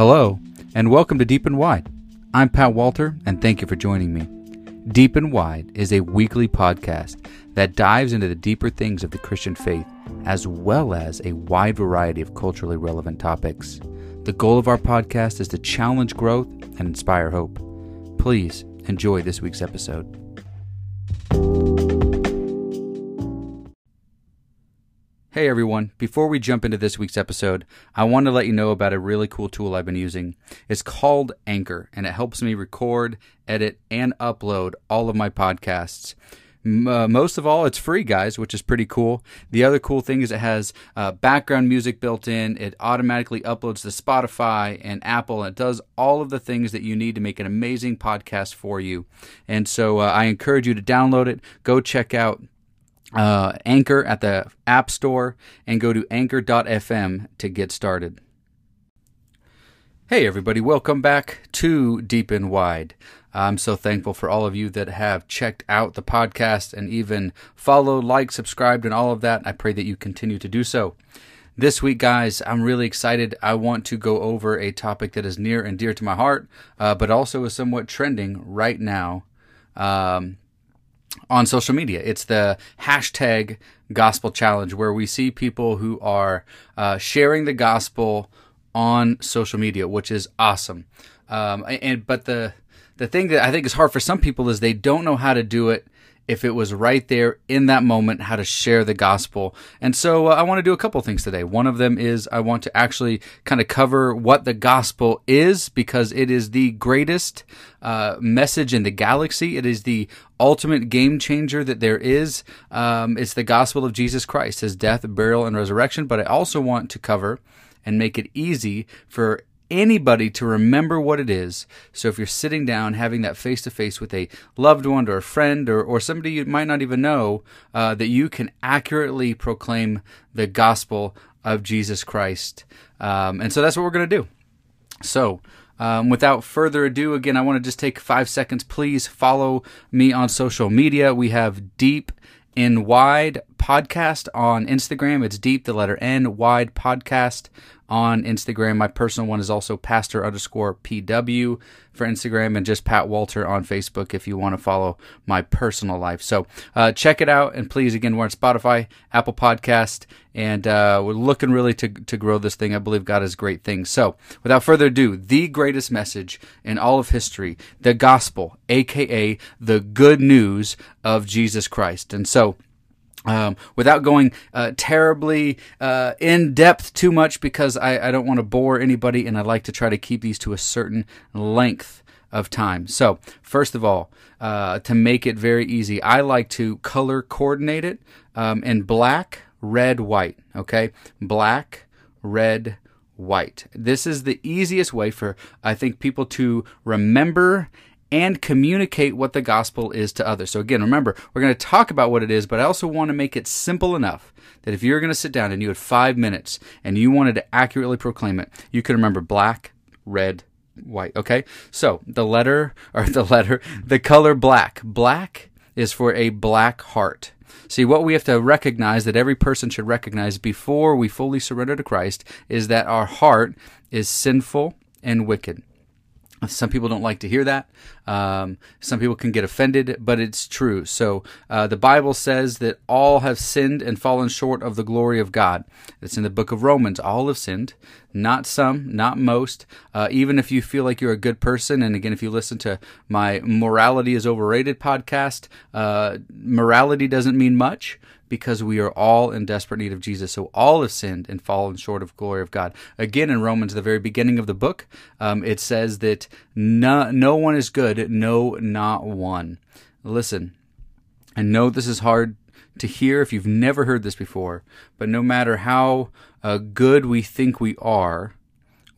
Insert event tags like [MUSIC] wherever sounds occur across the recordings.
Hello, and welcome to Deep and Wide. I'm Pat Walter, and thank you for joining me. Deep and Wide is a weekly podcast that dives into the deeper things of the Christian faith, as well as a wide variety of culturally relevant topics. The goal of our podcast is to challenge growth and inspire hope. Please enjoy this week's episode. Hey everyone, before we jump into this week's episode, I want to let you know about a really cool tool I've been using. It's called Anchor, and it helps me record, edit, and upload all of my podcasts. Uh, most of all, it's free, guys, which is pretty cool. The other cool thing is it has uh, background music built in. It automatically uploads to Spotify and Apple, and it does all of the things that you need to make an amazing podcast for you. And so uh, I encourage you to download it. Go check out uh, Anchor at the App Store and go to anchor.fm to get started. Hey, everybody, welcome back to Deep and Wide. I'm so thankful for all of you that have checked out the podcast and even followed, liked, subscribed, and all of that. I pray that you continue to do so. This week, guys, I'm really excited. I want to go over a topic that is near and dear to my heart, uh, but also is somewhat trending right now. Um, on social media. It's the hashtag gospel challenge where we see people who are uh, sharing the gospel on social media, which is awesome. Um, and but the the thing that I think is hard for some people is they don't know how to do it if it was right there in that moment, how to share the gospel. And so uh, I want to do a couple things today. One of them is I want to actually kind of cover what the gospel is because it is the greatest uh, message in the galaxy. It is the ultimate game changer that there is. Um, it's the gospel of Jesus Christ, his death, burial, and resurrection. But I also want to cover and make it easy for anybody to remember what it is. So if you're sitting down having that face to face with a loved one or a friend or, or somebody you might not even know, uh, that you can accurately proclaim the gospel of Jesus Christ. Um, and so that's what we're going to do. So, um, without further ado, again, I want to just take five seconds. Please follow me on social media. We have Deep in Wide Podcast on Instagram. It's Deep, the letter N, Wide Podcast on Instagram. My personal one is also pastor underscore PW for Instagram and just Pat Walter on Facebook if you want to follow my personal life. So uh, check it out. And please, again, we're on Spotify, Apple Podcast, and uh, we're looking really to, to grow this thing. I believe God has great things. So without further ado, the greatest message in all of history, the gospel, aka the good news of Jesus Christ. And so, um, without going uh, terribly uh, in depth too much because I, I don't want to bore anybody and I like to try to keep these to a certain length of time. So, first of all, uh, to make it very easy, I like to color coordinate it um, in black, red, white. Okay? Black, red, white. This is the easiest way for, I think, people to remember and communicate what the gospel is to others. So again, remember, we're going to talk about what it is, but I also want to make it simple enough that if you're going to sit down and you had five minutes and you wanted to accurately proclaim it, you can remember black, red, white. Okay. So the letter [LAUGHS] or the letter, the color black. Black is for a black heart. See, what we have to recognize that every person should recognize before we fully surrender to Christ is that our heart is sinful and wicked. Some people don't like to hear that. Um, some people can get offended, but it's true. So uh, the Bible says that all have sinned and fallen short of the glory of God. It's in the book of Romans. All have sinned, not some, not most. Uh, even if you feel like you're a good person, and again, if you listen to my Morality is Overrated podcast, uh, morality doesn't mean much because we are all in desperate need of Jesus. So all have sinned and fallen short of glory of God. Again, in Romans, the very beginning of the book, um, it says that no, no one is good, no, not one. Listen, I know this is hard to hear if you've never heard this before, but no matter how uh, good we think we are,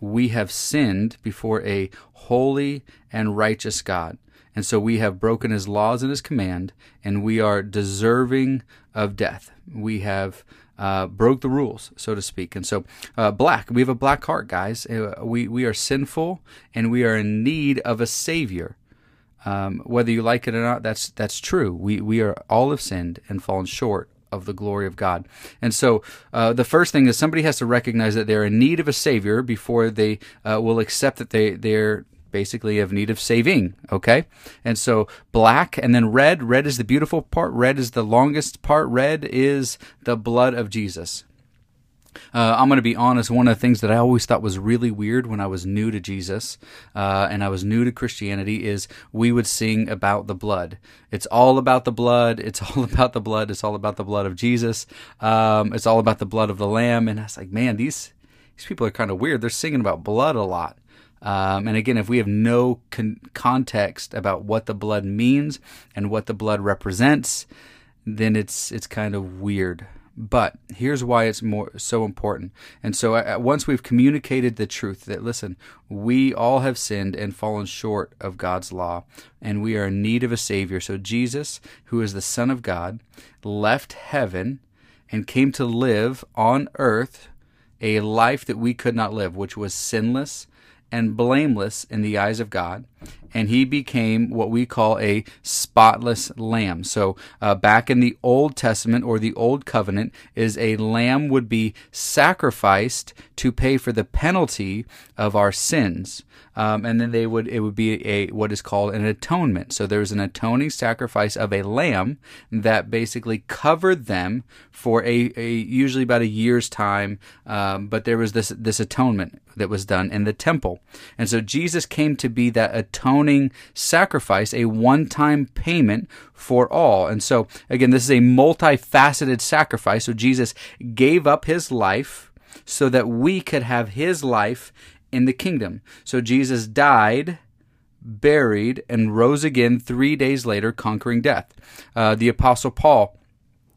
we have sinned before a holy and righteous God. And so we have broken his laws and his command, and we are deserving of death. We have uh, broke the rules, so to speak. And so, uh, black, we have a black heart, guys. Uh, we, we are sinful, and we are in need of a Savior. Um, whether you like it or not, that's that's true. We we are all have sinned and fallen short of the glory of God. And so uh, the first thing is somebody has to recognize that they're in need of a Savior before they uh, will accept that they, they're basically of need of saving. Okay. And so black and then red. Red is the beautiful part. Red is the longest part. Red is the blood of Jesus. Uh, I'm going to be honest. One of the things that I always thought was really weird when I was new to Jesus uh, and I was new to Christianity is we would sing about the blood. It's all about the blood. It's [LAUGHS] all about the blood. It's all about the blood of Jesus. Um, it's all about the blood of the Lamb. And I was like, man, these these people are kind of weird. They're singing about blood a lot. Um, and again, if we have no con- context about what the blood means and what the blood represents, then it's it's kind of weird. But here's why it's more so important. And so uh, once we've communicated the truth that listen, we all have sinned and fallen short of God's law, and we are in need of a savior. So Jesus, who is the Son of God, left heaven and came to live on earth a life that we could not live, which was sinless and blameless in the eyes of God, and he became what we call a spotless lamb. So, uh, back in the Old Testament or the Old Covenant, is a lamb would be sacrificed to pay for the penalty of our sins. Um, and then they would it would be a what is called an atonement. So there's an atoning sacrifice of a lamb that basically covered them for a, a usually about a year's time. Um, but there was this this atonement that was done in the temple, and so Jesus came to be that atoning sacrifice, a one-time payment for all. And so again, this is a multifaceted sacrifice. So Jesus gave up his life so that we could have his life in the kingdom. So Jesus died, buried, and rose again three days later, conquering death. Uh, the Apostle Paul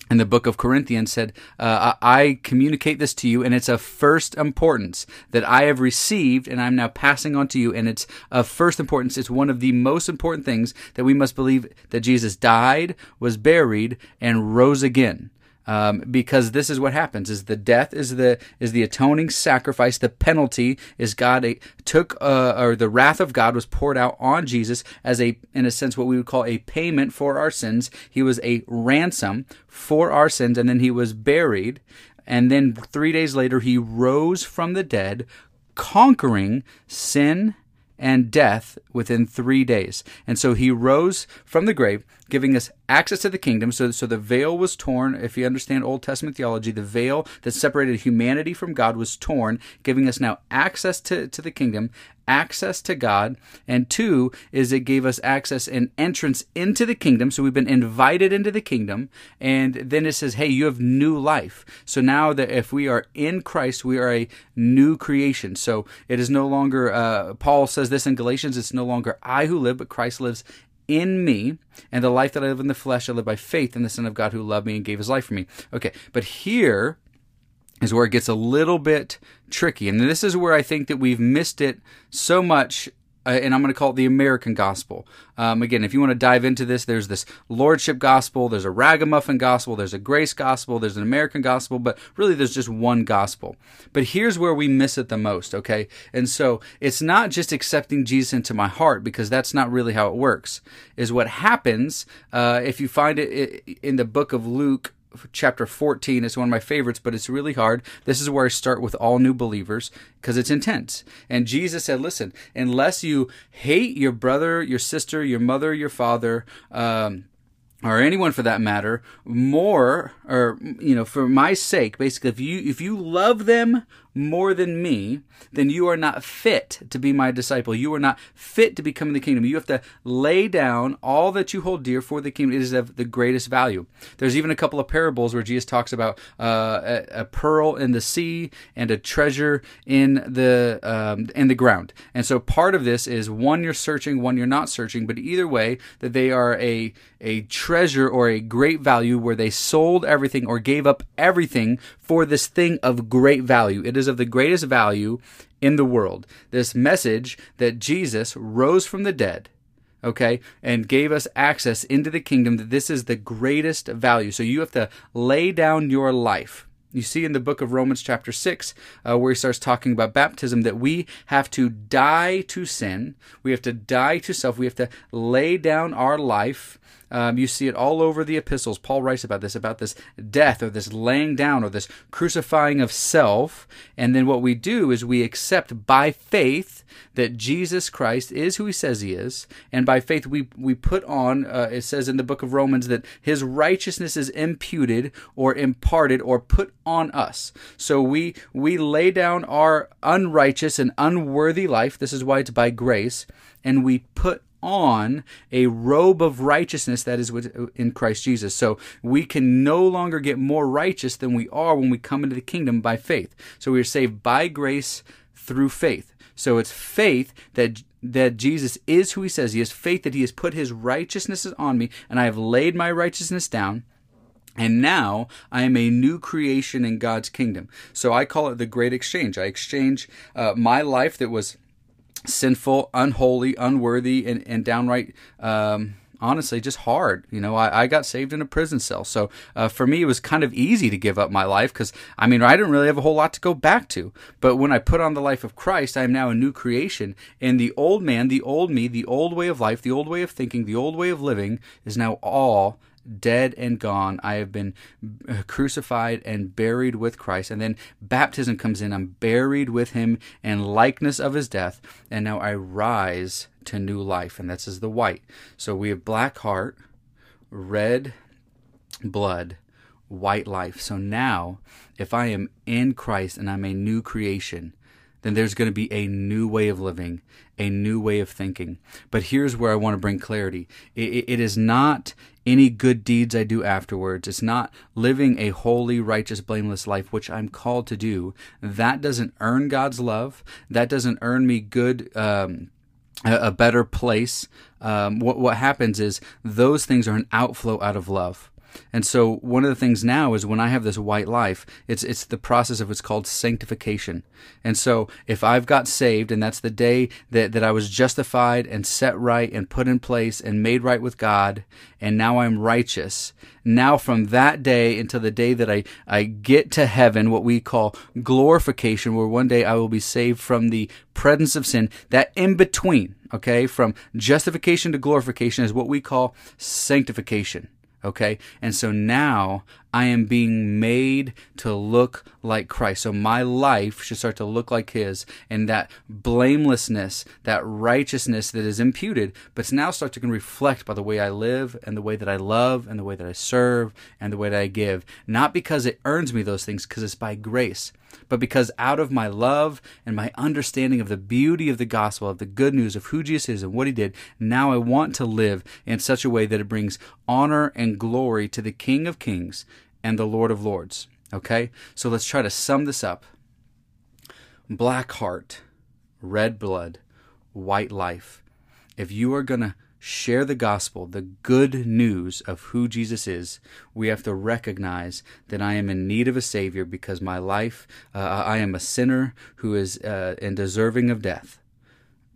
in the book of Corinthians said, uh, I communicate this to you, and it's of first importance that I have received, and I'm now passing on to you, and it's of first importance. It's one of the most important things that we must believe that Jesus died, was buried, and rose again um, because this is what happens: is the death is the is the atoning sacrifice. The penalty is God took uh, or the wrath of God was poured out on Jesus as a in a sense what we would call a payment for our sins. He was a ransom for our sins, and then he was buried, and then three days later he rose from the dead, conquering sin and death within three days. And so he rose from the grave, giving us access to the kingdom. So, so the veil was torn. If you understand Old Testament theology, the veil that separated humanity from God was torn, giving us now access to, to the kingdom, access to God. And two is it gave us access and entrance into the kingdom. So we've been invited into the kingdom. And then it says, hey, you have new life. So now that if we are in Christ, we are a new creation. So it is no longer, uh, Paul says this in Galatians, it's no longer I who live, but Christ lives in me, and the life that I live in the flesh, I live by faith in the Son of God who loved me and gave his life for me. Okay, but here is where it gets a little bit tricky. And this is where I think that we've missed it so much uh, and I'm going to call it the American gospel. Um, again, if you want to dive into this, there's this lordship gospel, there's a ragamuffin gospel, there's a grace gospel, there's an American gospel, but really there's just one gospel. But here's where we miss it the most, okay? And so it's not just accepting Jesus into my heart because that's not really how it works. Is what happens uh, if you find it in the book of Luke chapter 14 is one of my favorites, but it's really hard. This is where I start with all new believers because it's intense. And Jesus said, listen, unless you hate your brother, your sister, your mother, your father, um, or anyone for that matter, more, or, you know, for my sake, basically, if you, if you love them more than me, then you are not fit to be my disciple. You are not fit to become in the kingdom. You have to lay down all that you hold dear for the kingdom. It is of the greatest value. There's even a couple of parables where Jesus talks about uh, a, a, pearl in the sea and a treasure in the um, in the ground. And so part of this is one you're searching, one you're not searching, but either way, that they are a a treasure or a great value where they sold everything or gave up everything for this thing of great value. It is of the greatest value in the world. This message that Jesus rose from the dead, okay, and gave us access into the kingdom, that this is the greatest value. So you have to lay down your life. You see in the book of Romans, chapter 6, uh, where he starts talking about baptism, that we have to die to sin. We have to die to self. We have to lay down our life Um, you see it all over the epistles. Paul writes about this, about this death or this laying down or this crucifying of self. And then what we do is we accept by faith that Jesus Christ is who he says he is. And by faith, we, we put on, uh, it says in the book of Romans, that his righteousness is imputed or imparted or put on us. So we, we lay down our unrighteous and unworthy life. This is why it's by grace. And we put on a robe of righteousness that is in Christ Jesus. So we can no longer get more righteous than we are when we come into the kingdom by faith. So we are saved by grace through faith. So it's faith that that Jesus is who he says he is, faith that he has put his righteousness on me and I have laid my righteousness down. And now I am a new creation in God's kingdom. So I call it the great exchange. I exchange uh, my life that was sinful, unholy, unworthy, and, and downright. Um, honestly just hard. You know, I, I got saved in a prison cell. So uh, for me, it was kind of easy to give up my life because, I mean, I didn't really have a whole lot to go back to. But when I put on the life of Christ, I am now a new creation. And the old man, the old me, the old way of life, the old way of thinking, the old way of living is now all dead and gone. I have been uh, crucified and buried with Christ. And then baptism comes in. I'm buried with him in likeness of his death. And now I rise to new life. And that's as the white. So we have black heart, red blood, white life. So now, if I am in Christ and I'm a new creation, then there's going to be a new way of living, a new way of thinking. But here's where I want to bring clarity it, it is not any good deeds I do afterwards. It's not living a holy, righteous, blameless life, which I'm called to do. That doesn't earn God's love. That doesn't earn me good. Um, a better place. Um, what what happens is those things are an outflow out of love. And so one of the things now is when I have this white life, it's it's the process of what's called sanctification. And so if I've got saved and that's the day that, that I was justified and set right and put in place and made right with God, and now I'm righteous, now from that day until the day that I, I get to heaven, what we call glorification, where one day I will be saved from the presence of sin, that in between, okay, from justification to glorification is what we call sanctification. Okay. And so now I am being made to look like Christ. So my life should start to look like His, and that blamelessness, that righteousness that is imputed, but now start to reflect by the way I live, and the way that I love, and the way that I serve, and the way that I give. Not because it earns me those things, because it's by grace but because out of my love and my understanding of the beauty of the gospel, of the good news of who Jesus is and what he did, now I want to live in such a way that it brings honor and glory to the King of Kings and the Lord of Lords. Okay? So let's try to sum this up black heart, red blood, white life. If you are going to share the gospel, the good news of who Jesus is, we have to recognize that I am in need of a Savior because my life, uh, I am a sinner who is uh, and deserving of death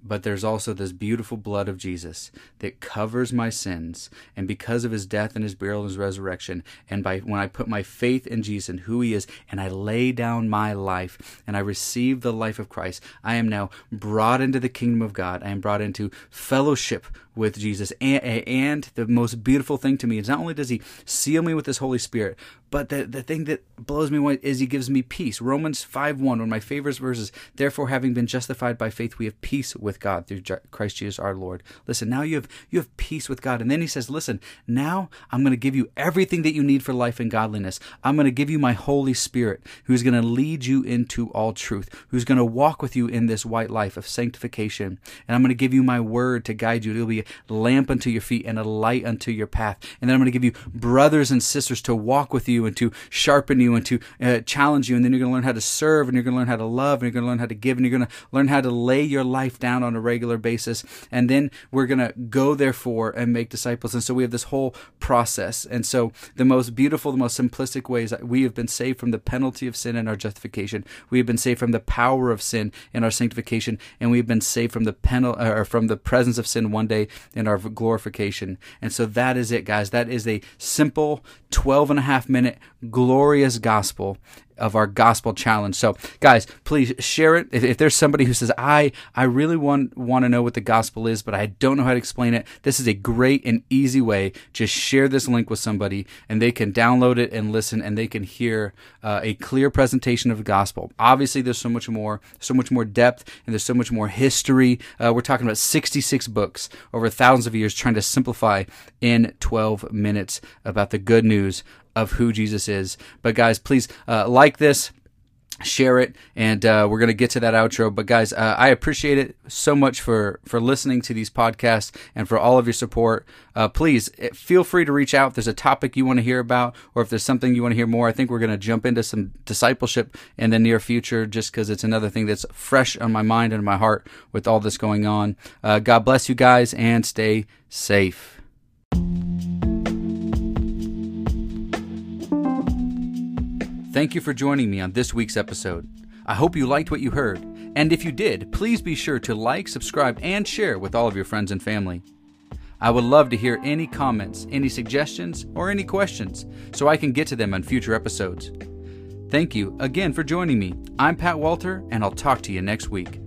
but there's also this beautiful blood of Jesus that covers my sins. And because of his death and his burial and his resurrection, and by when I put my faith in Jesus and who he is, and I lay down my life and I receive the life of Christ, I am now brought into the kingdom of God. I am brought into fellowship with Jesus. And, and the most beautiful thing to me is not only does he seal me with his Holy Spirit, but the, the thing that blows me away is he gives me peace. Romans 5 1, one of my favorite verses. Therefore, having been justified by faith, we have peace with God through Christ Jesus our Lord. Listen, now you have you have peace with God. And then he says, Listen, now I'm going to give you everything that you need for life and godliness. I'm going to give you my Holy Spirit, who's going to lead you into all truth, who's going to walk with you in this white life of sanctification. And I'm going to give you my word to guide you. It'll be a lamp unto your feet and a light unto your path. And then I'm going to give you brothers and sisters to walk with you you and to sharpen you and to uh, challenge you. And then you're going to learn how to serve and you're going to learn how to love and you're going to learn how to give and you're going to learn how to lay your life down on a regular basis. And then we're going to go therefore and make disciples. And so we have this whole process. And so the most beautiful, the most simplistic ways we have been saved from the penalty of sin and our justification. We have been saved from the power of sin in our sanctification, and we've been saved from the penal or from the presence of sin one day in our glorification. And so that is it, guys. That is a simple 12 and a half minute glorious gospel of our gospel challenge. So, guys, please share it. If, if, there's somebody who says, "I I really want want to know what the gospel is, but I don't know how to explain it," this is a great and easy way. Just share this link with somebody, and they can download it and listen, and they can hear uh, a clear presentation of the gospel. Obviously, there's so much more, so much more depth, and there's so much more history. Uh, we're talking about 66 books over thousands of years, trying to simplify in 12 minutes about the good news of who Jesus is. But guys, please uh, like this share it and uh, we're going to get to that outro. But guys uh, i appreciate it so much for for listening to these podcasts and for all of your support. Uh, please eh, feel free to reach out if there's a topic you want to hear about or if there's something you want to hear more. I think we're going to jump into some discipleship in the near future just because it's another thing that's fresh on my mind and my heart with all this going on. Uh, god bless you guys and stay safe Thank you for joining me on this week's episode. I hope you liked what you heard, and if you did, please be sure to like, subscribe, and share with all of your friends and family. I would love to hear any comments, any suggestions, or any questions so I can get to them on future episodes. Thank you again for joining me. I'm Pat Walter, and I'll talk to you next week.